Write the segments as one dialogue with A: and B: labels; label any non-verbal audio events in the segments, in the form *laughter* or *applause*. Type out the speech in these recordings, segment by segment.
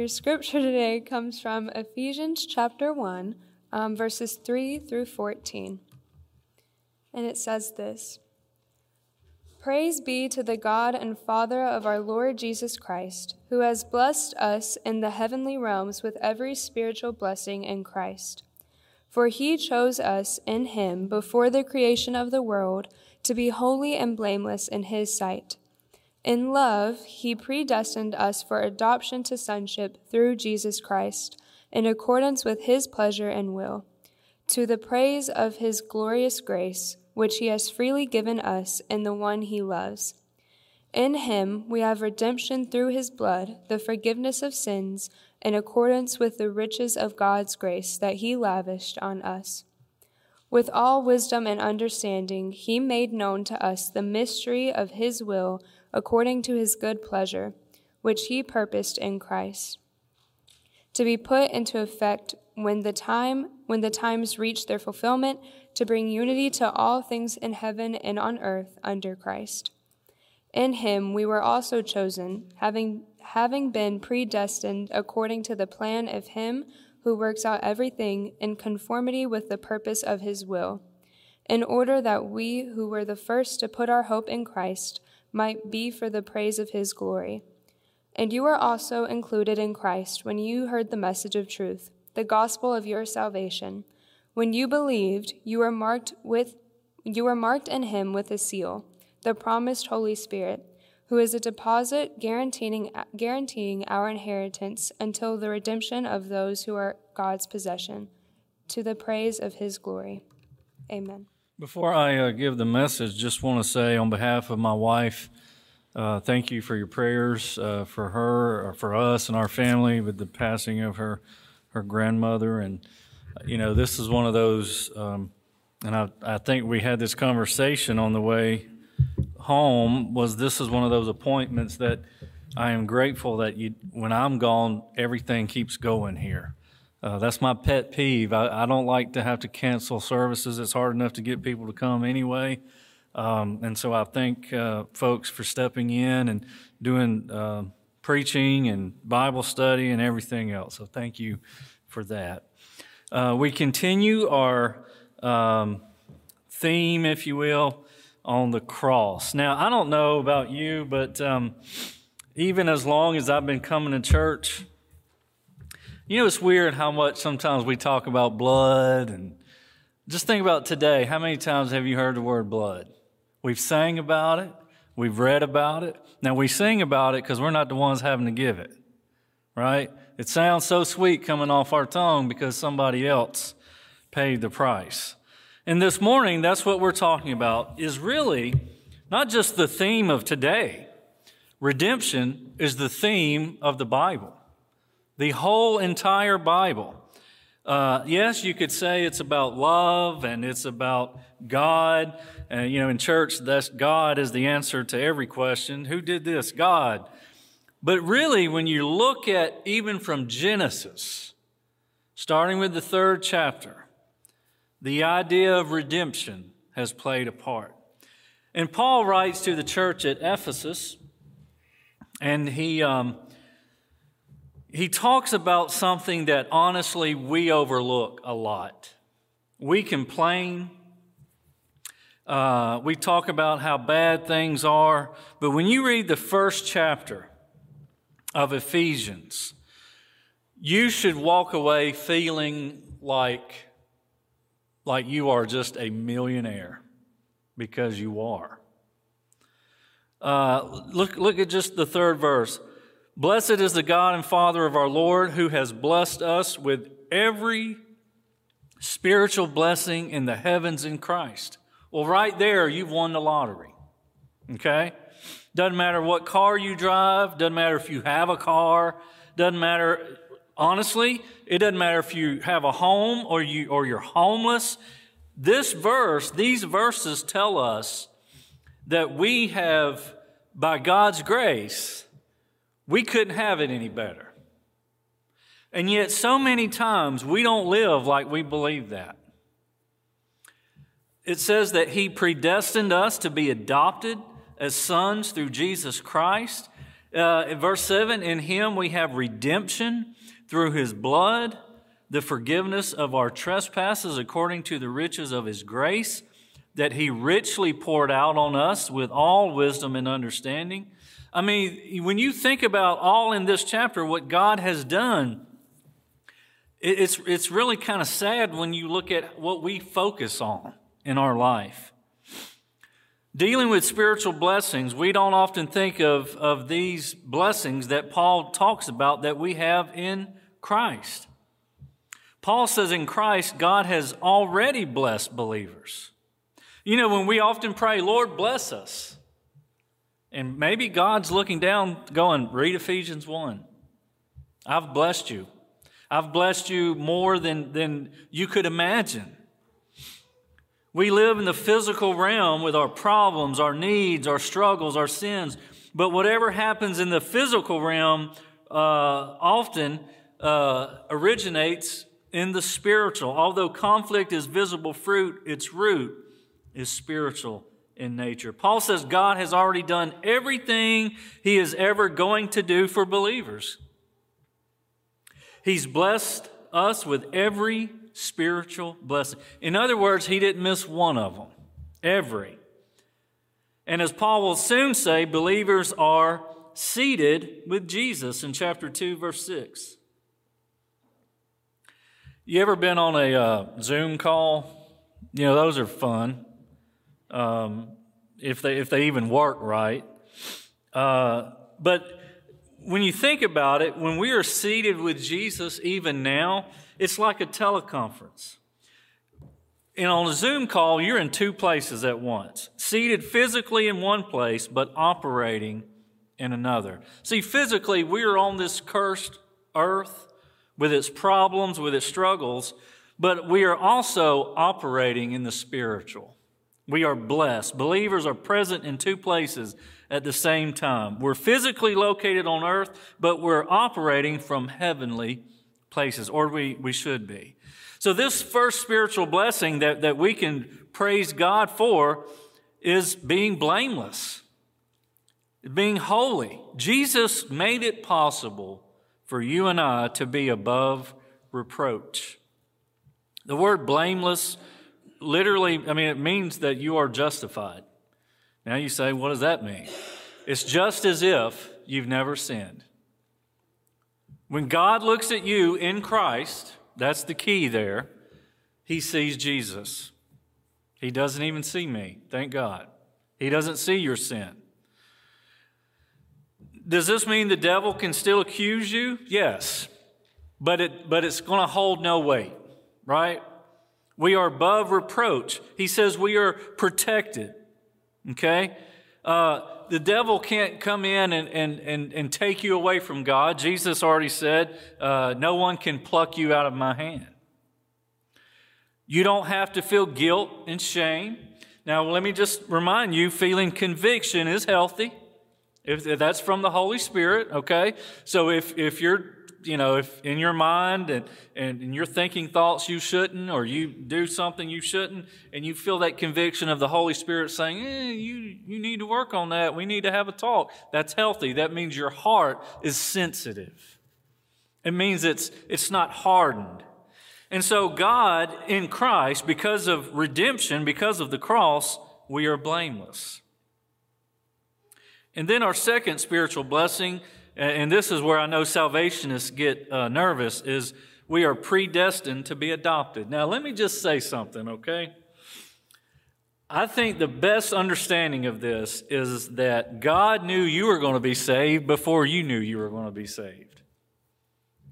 A: Your scripture today comes from Ephesians chapter 1, um, verses 3 through 14. And it says this Praise be to the God and Father of our Lord Jesus Christ, who has blessed us in the heavenly realms with every spiritual blessing in Christ. For he chose us in him before the creation of the world to be holy and blameless in his sight. In love, he predestined us for adoption to sonship through Jesus Christ, in accordance with his pleasure and will, to the praise of his glorious grace, which he has freely given us in the one he loves. In him we have redemption through his blood, the forgiveness of sins, in accordance with the riches of God's grace that he lavished on us. With all wisdom and understanding, he made known to us the mystery of his will according to his good pleasure, which he purposed in Christ, to be put into effect when the time when the times reach their fulfillment, to bring unity to all things in heaven and on earth under Christ. In him we were also chosen, having having been predestined according to the plan of him who works out everything in conformity with the purpose of his will, in order that we who were the first to put our hope in Christ might be for the praise of his glory. And you were also included in Christ when you heard the message of truth, the gospel of your salvation. When you believed, you were marked with you were marked in him with a seal, the promised Holy Spirit, who is a deposit guaranteeing guaranteeing our inheritance until the redemption of those who are God's possession, to the praise of his glory. Amen.
B: Before I uh, give the message, just want to say on behalf of my wife, uh, thank you for your prayers uh, for her, uh, for us, and our family with the passing of her her grandmother. And you know, this is one of those. Um, and I, I think we had this conversation on the way home. Was this is one of those appointments that I am grateful that you, when I'm gone, everything keeps going here. Uh, that's my pet peeve. I, I, don't like to have to cancel services. It's hard enough to get people to come anyway. Um, and so I thank uh, folks for stepping in and doing uh, preaching and Bible study and everything else. So thank you for that. Uh, we continue our um, theme, if you will, on the cross. Now, I don't know about you, but um, even as long as I've been coming to church, you know, it's weird how much sometimes we talk about blood and just think about today. How many times have you heard the word blood? We've sang about it. We've read about it. Now we sing about it because we're not the ones having to give it, right? It sounds so sweet coming off our tongue because somebody else paid the price. And this morning, that's what we're talking about is really not just the theme of today. Redemption is the theme of the Bible. The whole entire Bible. Uh, yes, you could say it's about love and it's about God. And, you know, in church, that's God is the answer to every question. Who did this? God. But really, when you look at even from Genesis, starting with the third chapter, the idea of redemption has played a part. And Paul writes to the church at Ephesus, and he, um, he talks about something that honestly we overlook a lot. We complain. Uh, we talk about how bad things are. But when you read the first chapter of Ephesians, you should walk away feeling like, like you are just a millionaire because you are. Uh, look, look at just the third verse. Blessed is the God and Father of our Lord who has blessed us with every spiritual blessing in the heavens in Christ. Well, right there, you've won the lottery. Okay? Doesn't matter what car you drive, doesn't matter if you have a car, doesn't matter, honestly, it doesn't matter if you have a home or, you, or you're homeless. This verse, these verses tell us that we have, by God's grace, we couldn't have it any better. And yet, so many times, we don't live like we believe that. It says that He predestined us to be adopted as sons through Jesus Christ. Uh, in verse 7 In him we have redemption through his blood, the forgiveness of our trespasses according to the riches of his grace, that he richly poured out on us with all wisdom and understanding. I mean, when you think about all in this chapter, what God has done, it's, it's really kind of sad when you look at what we focus on in our life. Dealing with spiritual blessings, we don't often think of, of these blessings that Paul talks about that we have in Christ. Paul says in Christ, God has already blessed believers. You know, when we often pray, Lord, bless us. And maybe God's looking down, going, read Ephesians 1. I've blessed you. I've blessed you more than, than you could imagine. We live in the physical realm with our problems, our needs, our struggles, our sins. But whatever happens in the physical realm uh, often uh, originates in the spiritual. Although conflict is visible fruit, its root is spiritual in nature. Paul says God has already done everything he is ever going to do for believers. He's blessed us with every spiritual blessing. In other words, he didn't miss one of them. Every. And as Paul will soon say, believers are seated with Jesus in chapter 2, verse 6. You ever been on a uh, Zoom call? You know, those are fun. Um, if they if they even work right. Uh, but when you think about it, when we are seated with Jesus, even now, it's like a teleconference. And on a Zoom call, you're in two places at once, seated physically in one place, but operating in another. See, physically, we are on this cursed earth with its problems, with its struggles, but we are also operating in the spiritual. We are blessed. Believers are present in two places at the same time. We're physically located on earth, but we're operating from heavenly places, or we, we should be. So, this first spiritual blessing that, that we can praise God for is being blameless, being holy. Jesus made it possible for you and I to be above reproach. The word blameless literally, I mean, it means that you are justified. Now you say, what does that mean? It's just as if you've never sinned. When God looks at you in Christ, that's the key there, he sees Jesus. He doesn't even see me, thank God. He doesn't see your sin. Does this mean the devil can still accuse you? Yes. But it but it's going to hold no weight, right? We are above reproach. He says we are protected. Okay? Uh, the devil can't come in and, and, and, and take you away from God. Jesus already said, uh, No one can pluck you out of my hand. You don't have to feel guilt and shame. Now, let me just remind you feeling conviction is healthy. If that's from the Holy Spirit, okay? So if, if you're you know, if in your mind and, and, and you're thinking thoughts you shouldn't, or you do something you shouldn't, and you feel that conviction of the Holy Spirit saying, eh, you, you need to work on that. We need to have a talk. That's healthy. That means your heart is sensitive. It means it's, it's not hardened. And so, God in Christ, because of redemption, because of the cross, we are blameless. And then our second spiritual blessing and this is where I know salvationists get uh, nervous, is we are predestined to be adopted. Now, let me just say something, okay? I think the best understanding of this is that God knew you were going to be saved before you knew you were going to be saved.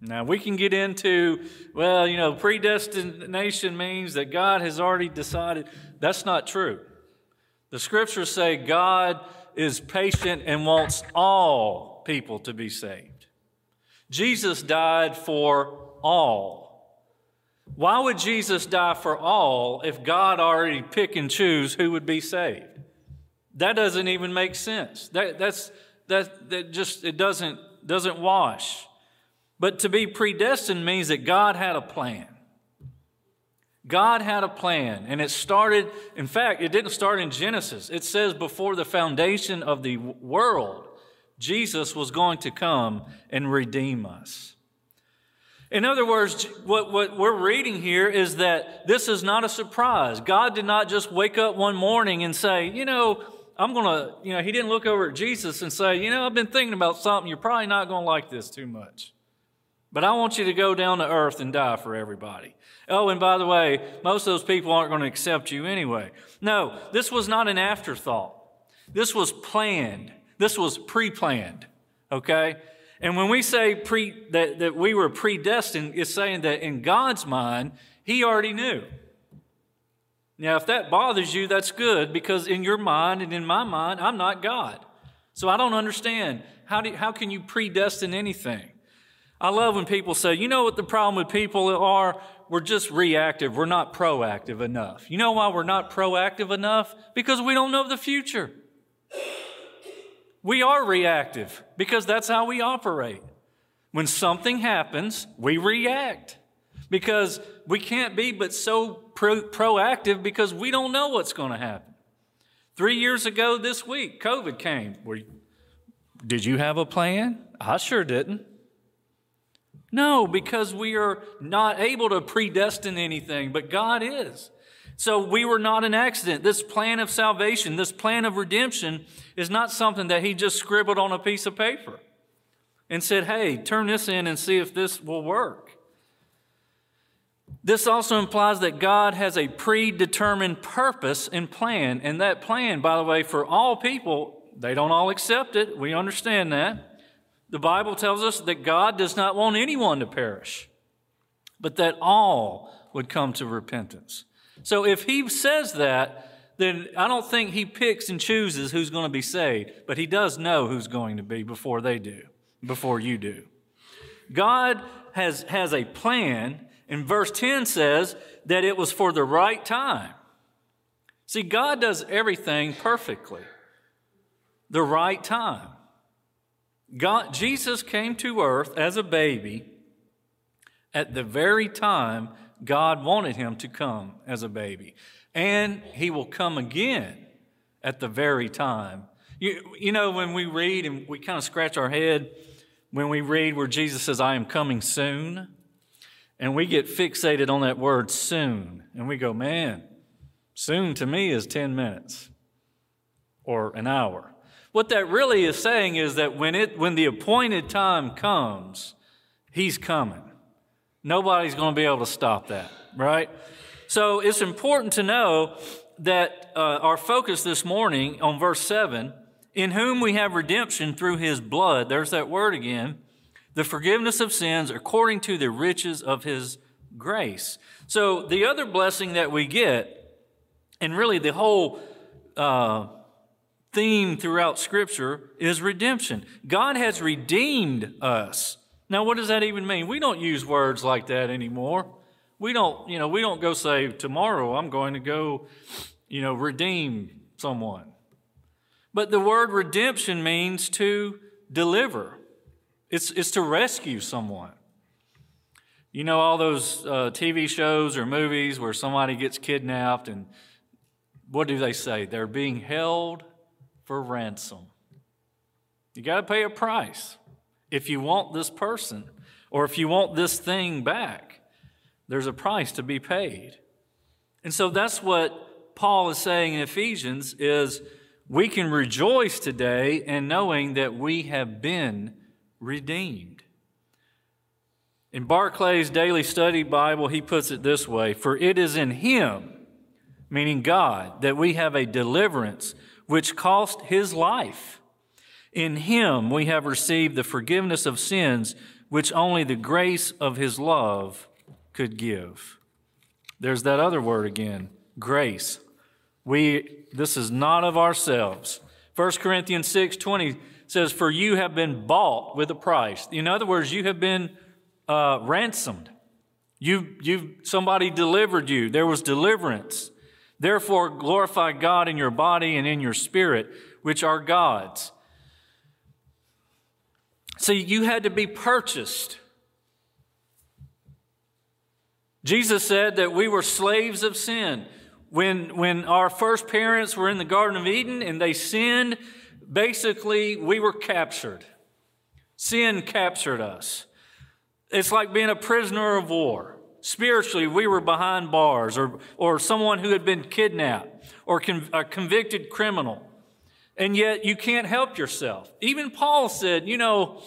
B: Now, we can get into, well, you know, predestination means that God has already decided. That's not true. The scriptures say God is patient and wants all people to be saved. Jesus died for all. Why would Jesus die for all if God already pick and choose who would be saved? That doesn't even make sense. That, that's, that, that just, it doesn't, doesn't wash. But to be predestined means that God had a plan. God had a plan, and it started, in fact, it didn't start in Genesis. It says before the foundation of the world, Jesus was going to come and redeem us. In other words, what, what we're reading here is that this is not a surprise. God did not just wake up one morning and say, you know, I'm going to, you know, he didn't look over at Jesus and say, you know, I've been thinking about something. You're probably not going to like this too much. But I want you to go down to earth and die for everybody. Oh, and by the way, most of those people aren't going to accept you anyway. No, this was not an afterthought. This was planned. This was pre planned. Okay? And when we say pre, that, that we were predestined, it's saying that in God's mind, He already knew. Now, if that bothers you, that's good because in your mind and in my mind, I'm not God. So I don't understand. How, do, how can you predestine anything? I love when people say, you know what the problem with people are? We're just reactive. We're not proactive enough. You know why we're not proactive enough? Because we don't know the future. We are reactive because that's how we operate. When something happens, we react because we can't be but so pro- proactive because we don't know what's going to happen. Three years ago this week, COVID came. Were, did you have a plan? I sure didn't. No, because we are not able to predestine anything, but God is. So we were not an accident. This plan of salvation, this plan of redemption is not something that he just scribbled on a piece of paper and said, hey, turn this in and see if this will work. This also implies that God has a predetermined purpose and plan. And that plan, by the way, for all people, they don't all accept it. We understand that. The Bible tells us that God does not want anyone to perish, but that all would come to repentance. So if he says that, then I don't think he picks and chooses who's going to be saved, but he does know who's going to be before they do, before you do. God has, has a plan, and verse 10 says that it was for the right time. See, God does everything perfectly. The right time. God, Jesus came to earth as a baby at the very time God wanted him to come as a baby. And he will come again at the very time. You, you know, when we read and we kind of scratch our head when we read where Jesus says, I am coming soon, and we get fixated on that word soon, and we go, man, soon to me is 10 minutes or an hour. What that really is saying is that when, it, when the appointed time comes, he's coming. Nobody's going to be able to stop that, right? So it's important to know that uh, our focus this morning on verse 7 in whom we have redemption through his blood, there's that word again, the forgiveness of sins according to the riches of his grace. So the other blessing that we get, and really the whole uh, theme throughout Scripture, is redemption. God has redeemed us now, what does that even mean? We don't use words like that anymore. We don't, you know, we don't go say, tomorrow I'm going to go, you know, redeem someone. But the word redemption means to deliver, it's, it's to rescue someone. You know, all those uh, TV shows or movies where somebody gets kidnapped, and what do they say? They're being held for ransom. You got to pay a price if you want this person or if you want this thing back, there's a price to be paid. And so that's what Paul is saying in Ephesians is we can rejoice today in knowing that we have been redeemed. In Barclay's Daily Study Bible, he puts it this way For it is in him, meaning God, that we have a deliverance which cost his life in him we have received the forgiveness of sins which only the grace of his love could give. There's that other word again, grace. We this is not of ourselves. 1 Corinthians 6 20 says, For you have been bought with a price. In other words, you have been uh, ransomed. You, you, somebody delivered you. There was deliverance. Therefore, glorify God in your body and in your spirit, which are God's. See, you had to be purchased. Jesus said that we were slaves of sin. When, when our first parents were in the Garden of Eden and they sinned, Basically, we were captured. Sin captured us. It's like being a prisoner of war. Spiritually, we were behind bars, or, or someone who had been kidnapped, or a convicted criminal. And yet, you can't help yourself. Even Paul said, you know,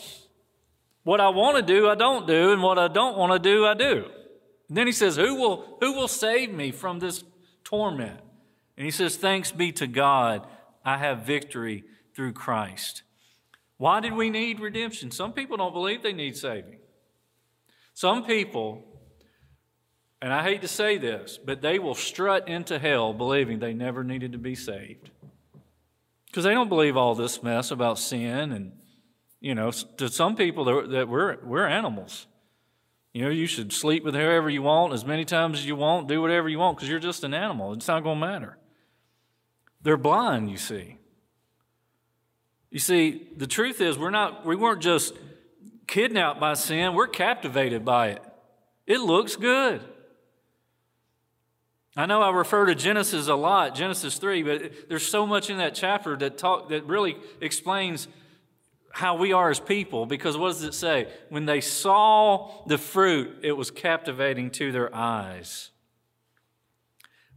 B: what I want to do, I don't do, and what I don't want to do, I do. And then he says, who will, who will save me from this torment? And he says, Thanks be to God, I have victory through Christ. Why did we need redemption? Some people don't believe they need saving. Some people, and I hate to say this, but they will strut into hell believing they never needed to be saved. Because they don't believe all this mess about sin. And, you know, to some people, that we're, we're animals. You know, you should sleep with whoever you want as many times as you want, do whatever you want, because you're just an animal. It's not going to matter. They're blind, you see. You see, the truth is we're not we weren't just kidnapped by sin, we're captivated by it. It looks good. I know I refer to Genesis a lot, Genesis 3, but there's so much in that chapter that talk that really explains how we are as people because what does it say? When they saw the fruit, it was captivating to their eyes.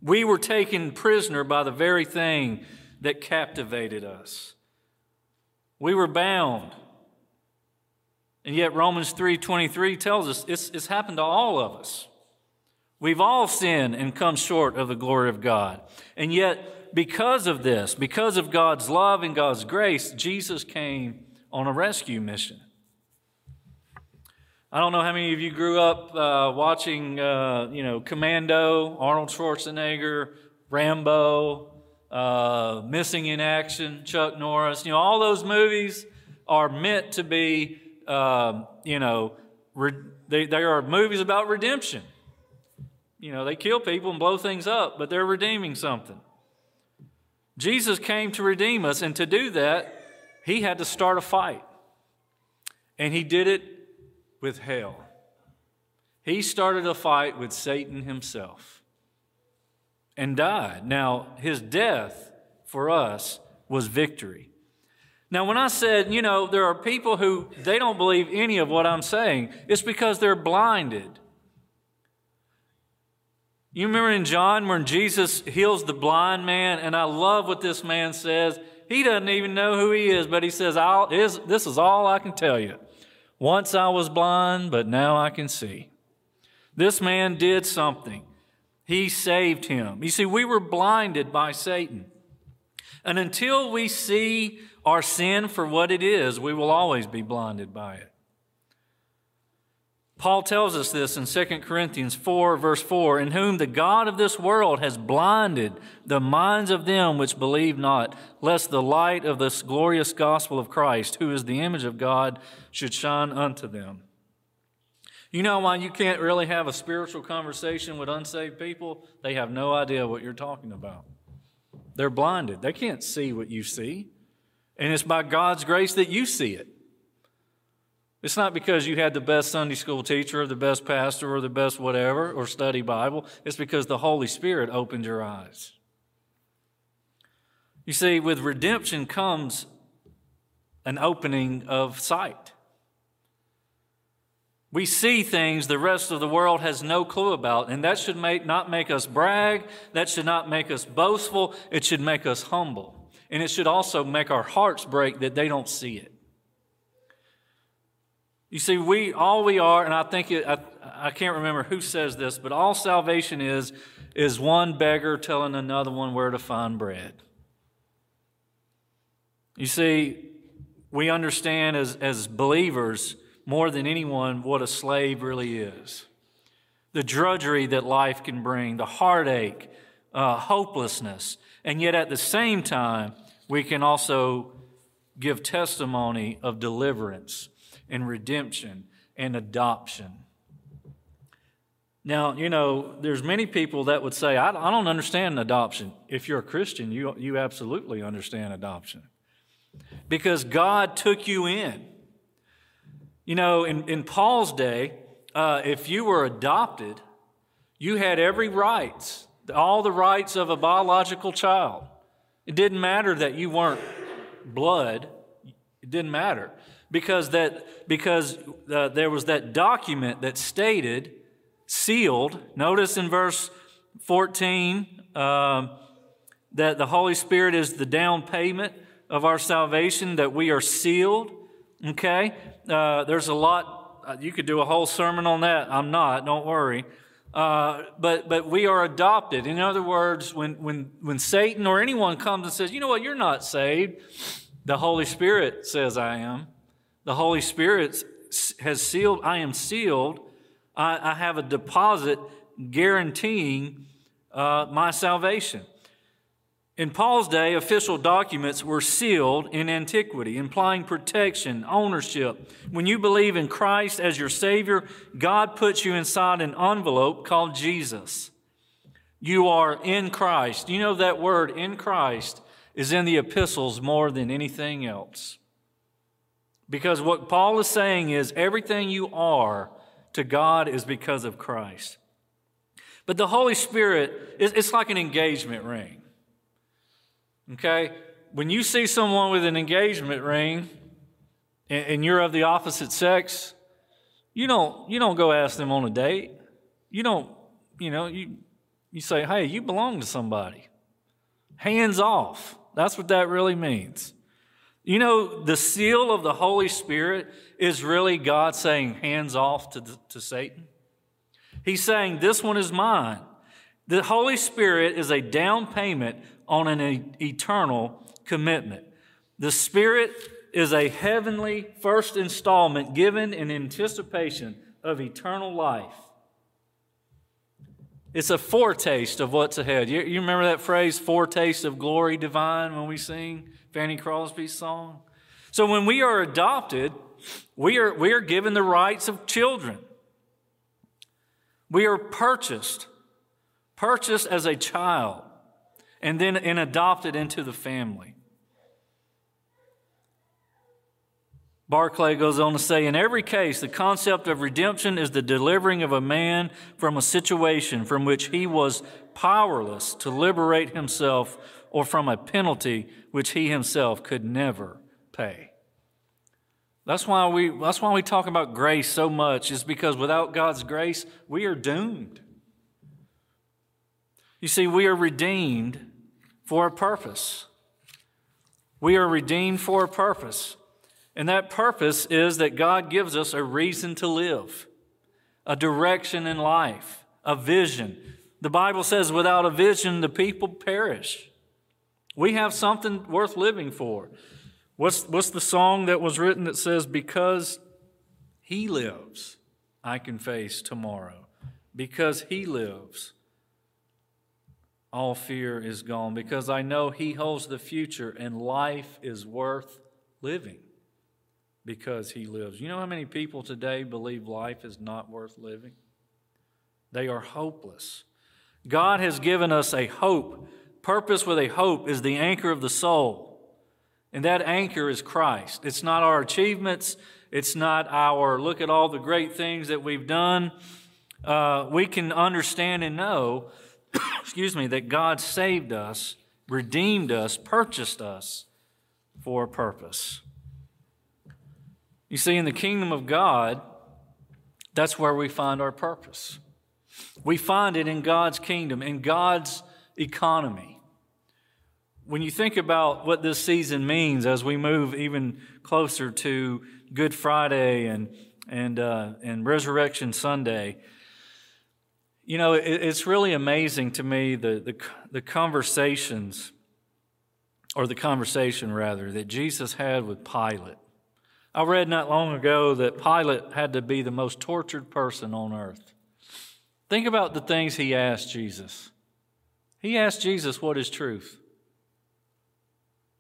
B: We were taken prisoner by the very thing that captivated us. We were bound. And yet Romans 3:23 tells us it's, it's happened to all of us. We've all sinned and come short of the glory of God. And yet, because of this, because of God's love and God's grace, Jesus came on a rescue mission. I don't know how many of you grew up uh, watching, uh, you know, Commando, Arnold Schwarzenegger, Rambo, uh, Missing in Action, Chuck Norris. You know, all those movies are meant to be, um, you know, re- they, they are movies about redemption. You know, they kill people and blow things up, but they're redeeming something. Jesus came to redeem us, and to do that, he had to start a fight. And he did it with hell. He started a fight with Satan himself and died. Now, his death for us was victory. Now, when I said, you know, there are people who they don't believe any of what I'm saying, it's because they're blinded. You remember in John when Jesus heals the blind man, and I love what this man says. He doesn't even know who he is, but he says, This is all I can tell you. Once I was blind, but now I can see. This man did something. He saved him. You see, we were blinded by Satan. And until we see our sin for what it is, we will always be blinded by it. Paul tells us this in 2 Corinthians 4, verse 4 In whom the God of this world has blinded the minds of them which believe not, lest the light of this glorious gospel of Christ, who is the image of God, should shine unto them. You know why you can't really have a spiritual conversation with unsaved people? They have no idea what you're talking about. They're blinded, they can't see what you see. And it's by God's grace that you see it. It's not because you had the best Sunday school teacher or the best pastor or the best whatever or study Bible. It's because the Holy Spirit opened your eyes. You see, with redemption comes an opening of sight. We see things the rest of the world has no clue about, and that should make, not make us brag. That should not make us boastful. It should make us humble. And it should also make our hearts break that they don't see it. You see, we all we are, and I think it, I, I can't remember who says this, but all salvation is is one beggar telling another one where to find bread. You see, we understand as, as believers more than anyone what a slave really is the drudgery that life can bring, the heartache, uh, hopelessness. And yet at the same time, we can also give testimony of deliverance and redemption and adoption. Now, you know, there's many people that would say, I, don't understand adoption. If you're a Christian, you, you absolutely understand adoption. Because God took you in. You know, in, in Paul's day, uh, if you were adopted, you had every rights, all the rights of a biological child. It didn't matter that you weren't blood, it didn't matter because that because uh, there was that document that stated sealed. Notice in verse 14 um, that the Holy Spirit is the down payment of our salvation. That we are sealed. Okay, uh, there's a lot. Uh, you could do a whole sermon on that. I'm not. Don't worry. Uh, but but we are adopted. In other words, when when when Satan or anyone comes and says, "You know what? You're not saved," the Holy Spirit says, "I am." The Holy Spirit has sealed. I am sealed. I, I have a deposit guaranteeing uh, my salvation. In Paul's day, official documents were sealed in antiquity, implying protection, ownership. When you believe in Christ as your Savior, God puts you inside an envelope called Jesus. You are in Christ. You know that word, in Christ, is in the epistles more than anything else. Because what Paul is saying is everything you are to God is because of Christ. But the Holy Spirit, it's like an engagement ring. Okay? When you see someone with an engagement ring and, you're of the opposite sex, you don't, you don't go ask them on a date. You don't, you know, you, you say, hey, you belong to somebody. Hands off. That's what that really means. You know, the seal of the Holy Spirit is really God saying, hands off to, to Satan. He's saying, this one is mine. The Holy Spirit is a down payment on an eternal commitment. The Spirit is a heavenly first installment given in anticipation of eternal life. It's a foretaste of what's ahead. You, you remember that phrase, foretaste of glory divine, when we sing Fanny Crosby's song? So when we are adopted, we are, we are given the rights of children. We are purchased, purchased as a child and then and adopted into the family. Barclay goes on to say, in every case, the concept of redemption is the delivering of a man from a situation from which he was powerless to liberate himself or from a penalty which he himself could never pay. That's why we, that's why we talk about grace so much, is because without God's grace, we are doomed. You see, we are redeemed for a purpose. We are redeemed for a purpose. And that purpose is that God gives us a reason to live, a direction in life, a vision. The Bible says, without a vision, the people perish. We have something worth living for. What's, what's the song that was written that says, Because he lives, I can face tomorrow? Because he lives, all fear is gone because I know He holds the future and life is worth living because He lives. You know how many people today believe life is not worth living? They are hopeless. God has given us a hope. Purpose with a hope is the anchor of the soul. And that anchor is Christ. It's not our achievements. It's not our look at all the great things that we've done. Uh, we can understand and know *coughs* excuse me, that God saved us, redeemed us, purchased us for a purpose. You see, in the kingdom of God, that's where we find our purpose. We find it in God's kingdom, in God's economy. When you think about what this season means as we move even closer to Good Friday and, and, uh, and Resurrection Sunday, you know, it, it's really amazing to me the, the, the conversations, or the conversation rather, that Jesus had with Pilate. I read not long ago that Pilate had to be the most tortured person on earth. Think about the things he asked Jesus. He asked Jesus, What is truth?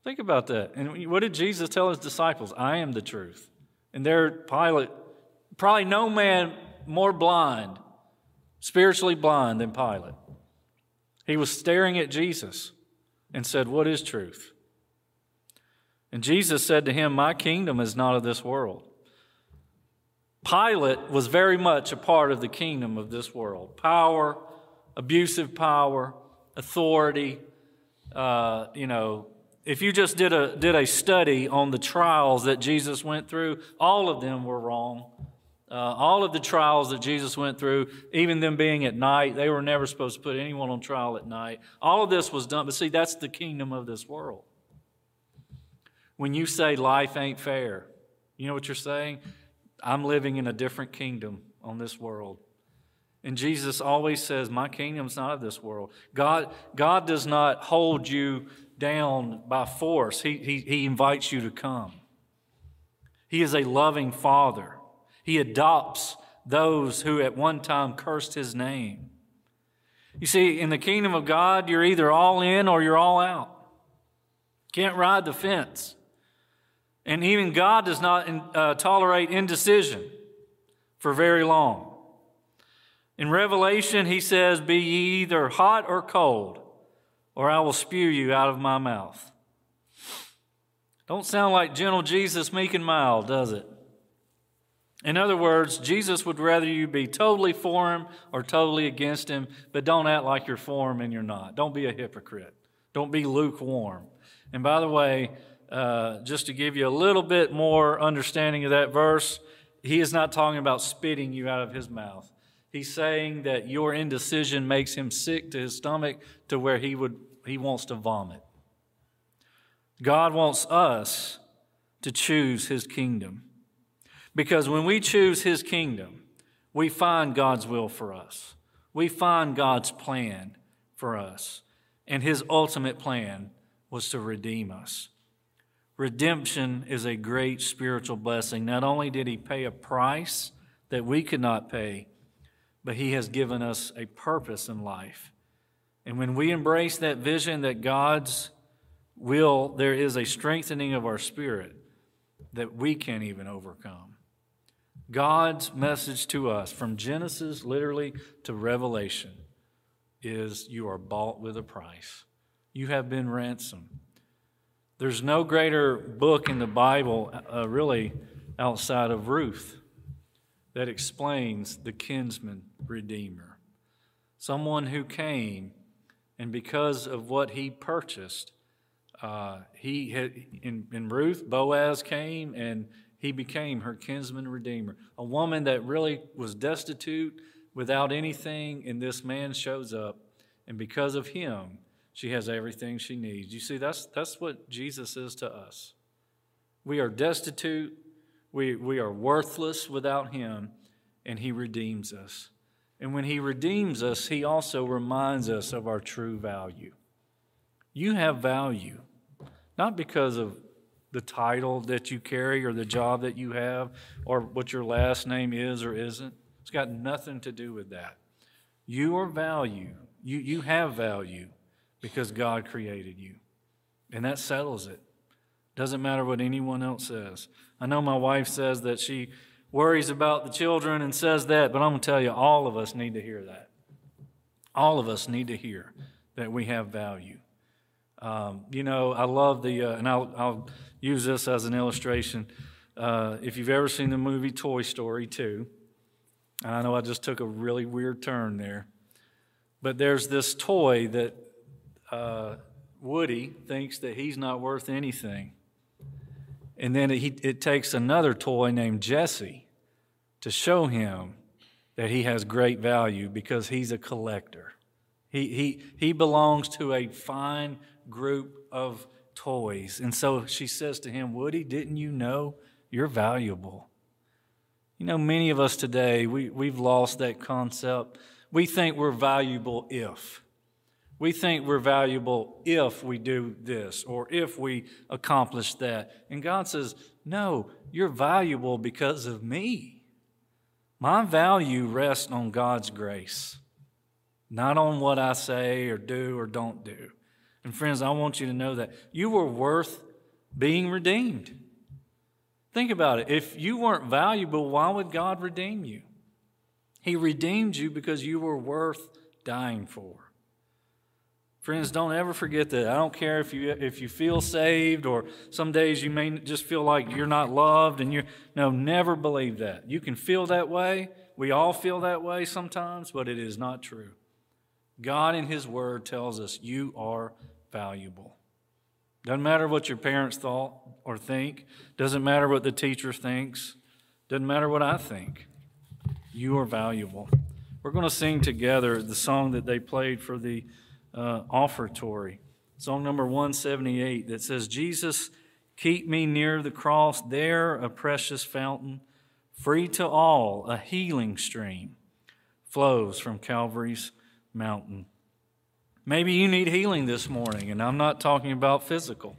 B: Think about that. And what did Jesus tell his disciples? I am the truth. And there, Pilate, probably no man more blind spiritually blind than Pilate. He was staring at Jesus and said, What is truth? And Jesus said to him, My kingdom is not of this world. Pilate was very much a part of the kingdom of this world power, abusive power, authority, uh, you know, if you just did a, did a study on the trials that Jesus went through, all of them were wrong. Uh, all of the trials that Jesus went through, even them being at night, they were never supposed to put anyone on trial at night. All of this was done, but see, that's the kingdom of this world. When you say life ain't fair, you know what you're saying? I'm living in a different kingdom on this world. And Jesus always says, My kingdom's not of this world. God, God does not hold you down by force, he, he, he invites you to come. He is a loving father. He adopts those who at one time cursed his name. You see, in the kingdom of God, you're either all in or you're all out. Can't ride the fence. And even God does not uh, tolerate indecision for very long. In Revelation, he says, Be ye either hot or cold, or I will spew you out of my mouth. Don't sound like gentle Jesus, meek and mild, does it? In other words, Jesus would rather you be totally for him or totally against him, but don't act like you're for him and you're not. Don't be a hypocrite. Don't be lukewarm. And by the way, uh, just to give you a little bit more understanding of that verse, he is not talking about spitting you out of his mouth. He's saying that your indecision makes him sick to his stomach to where he would he wants to vomit. God wants us to choose his kingdom. Because when we choose his kingdom, we find God's will for us. We find God's plan for us. And his ultimate plan was to redeem us. Redemption is a great spiritual blessing. Not only did he pay a price that we could not pay, but he has given us a purpose in life. And when we embrace that vision that God's will, there is a strengthening of our spirit that we can't even overcome. God's message to us from Genesis literally to Revelation is you are bought with a price. You have been ransomed. There's no greater book in the Bible, uh, really, outside of Ruth, that explains the kinsman redeemer. Someone who came, and because of what he purchased, uh, he had, in, in Ruth, Boaz came and he became her kinsman redeemer. A woman that really was destitute without anything, and this man shows up, and because of him, she has everything she needs. You see, that's, that's what Jesus is to us. We are destitute, we, we are worthless without Him, and He redeems us. And when He redeems us, He also reminds us of our true value. You have value, not because of the title that you carry or the job that you have or what your last name is or isn't. It's got nothing to do with that. You are value. You, you have value because God created you. And that settles it. Doesn't matter what anyone else says. I know my wife says that she worries about the children and says that, but I'm going to tell you, all of us need to hear that. All of us need to hear that we have value. Um, you know, I love the, uh, and I'll, I'll, use this as an illustration. Uh, if you've ever seen the movie Toy Story 2, I know I just took a really weird turn there, but there's this toy that uh, Woody thinks that he's not worth anything. And then it, it takes another toy named Jesse to show him that he has great value because he's a collector. He, he, he belongs to a fine group of toys. And so she says to him, Woody, didn't you know you're valuable? You know, many of us today, we, we've lost that concept. We think we're valuable if. We think we're valuable if we do this or if we accomplish that. And God says, No, you're valuable because of me. My value rests on God's grace, not on what I say or do or don't do. And friends, I want you to know that you were worth being redeemed. Think about it. If you weren't valuable, why would God redeem you? He redeemed you because you were worth dying for. Friends, don't ever forget that. I don't care if you if you feel saved or some days you may just feel like you're not loved and you're no, never believe that. You can feel that way. We all feel that way sometimes, but it is not true. God in his word tells us you are valuable. Doesn't matter what your parents thought or think. Doesn't matter what the teacher thinks. Doesn't matter what I think. You are valuable. We're going to sing together the song that they played for the uh, offertory, song number 178, that says, Jesus, keep me near the cross, there a precious fountain, free to all, a healing stream flows from Calvary's mountain. Maybe you need healing this morning, and I'm not talking about physical.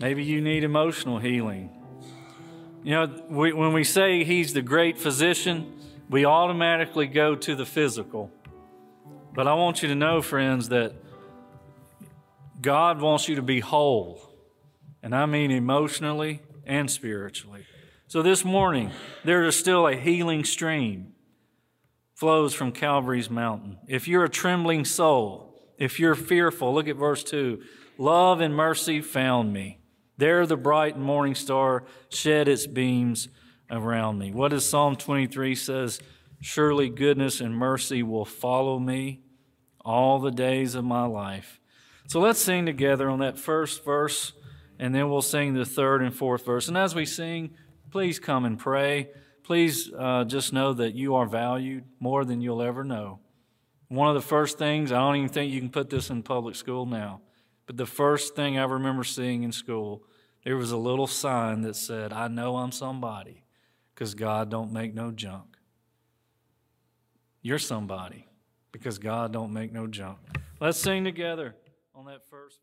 B: Maybe you need emotional healing. You know, we, when we say He's the great physician, we automatically go to the physical. But I want you to know, friends, that God wants you to be whole. And I mean emotionally and spiritually. So this morning, there is still a healing stream flows from Calvary's mountain. If you're a trembling soul, if you're fearful, look at verse 2. Love and mercy found me. There the bright morning star shed its beams around me. What does Psalm 23 says? Surely goodness and mercy will follow me all the days of my life. So let's sing together on that first verse, and then we'll sing the third and fourth verse. And as we sing, please come and pray please uh, just know that you are valued more than you'll ever know. One of the first things, I don't even think you can put this in public school now, but the first thing I remember seeing in school, there was a little sign that said, I know I'm somebody because God don't make no junk. You're somebody because God don't make no junk. Let's sing together on that first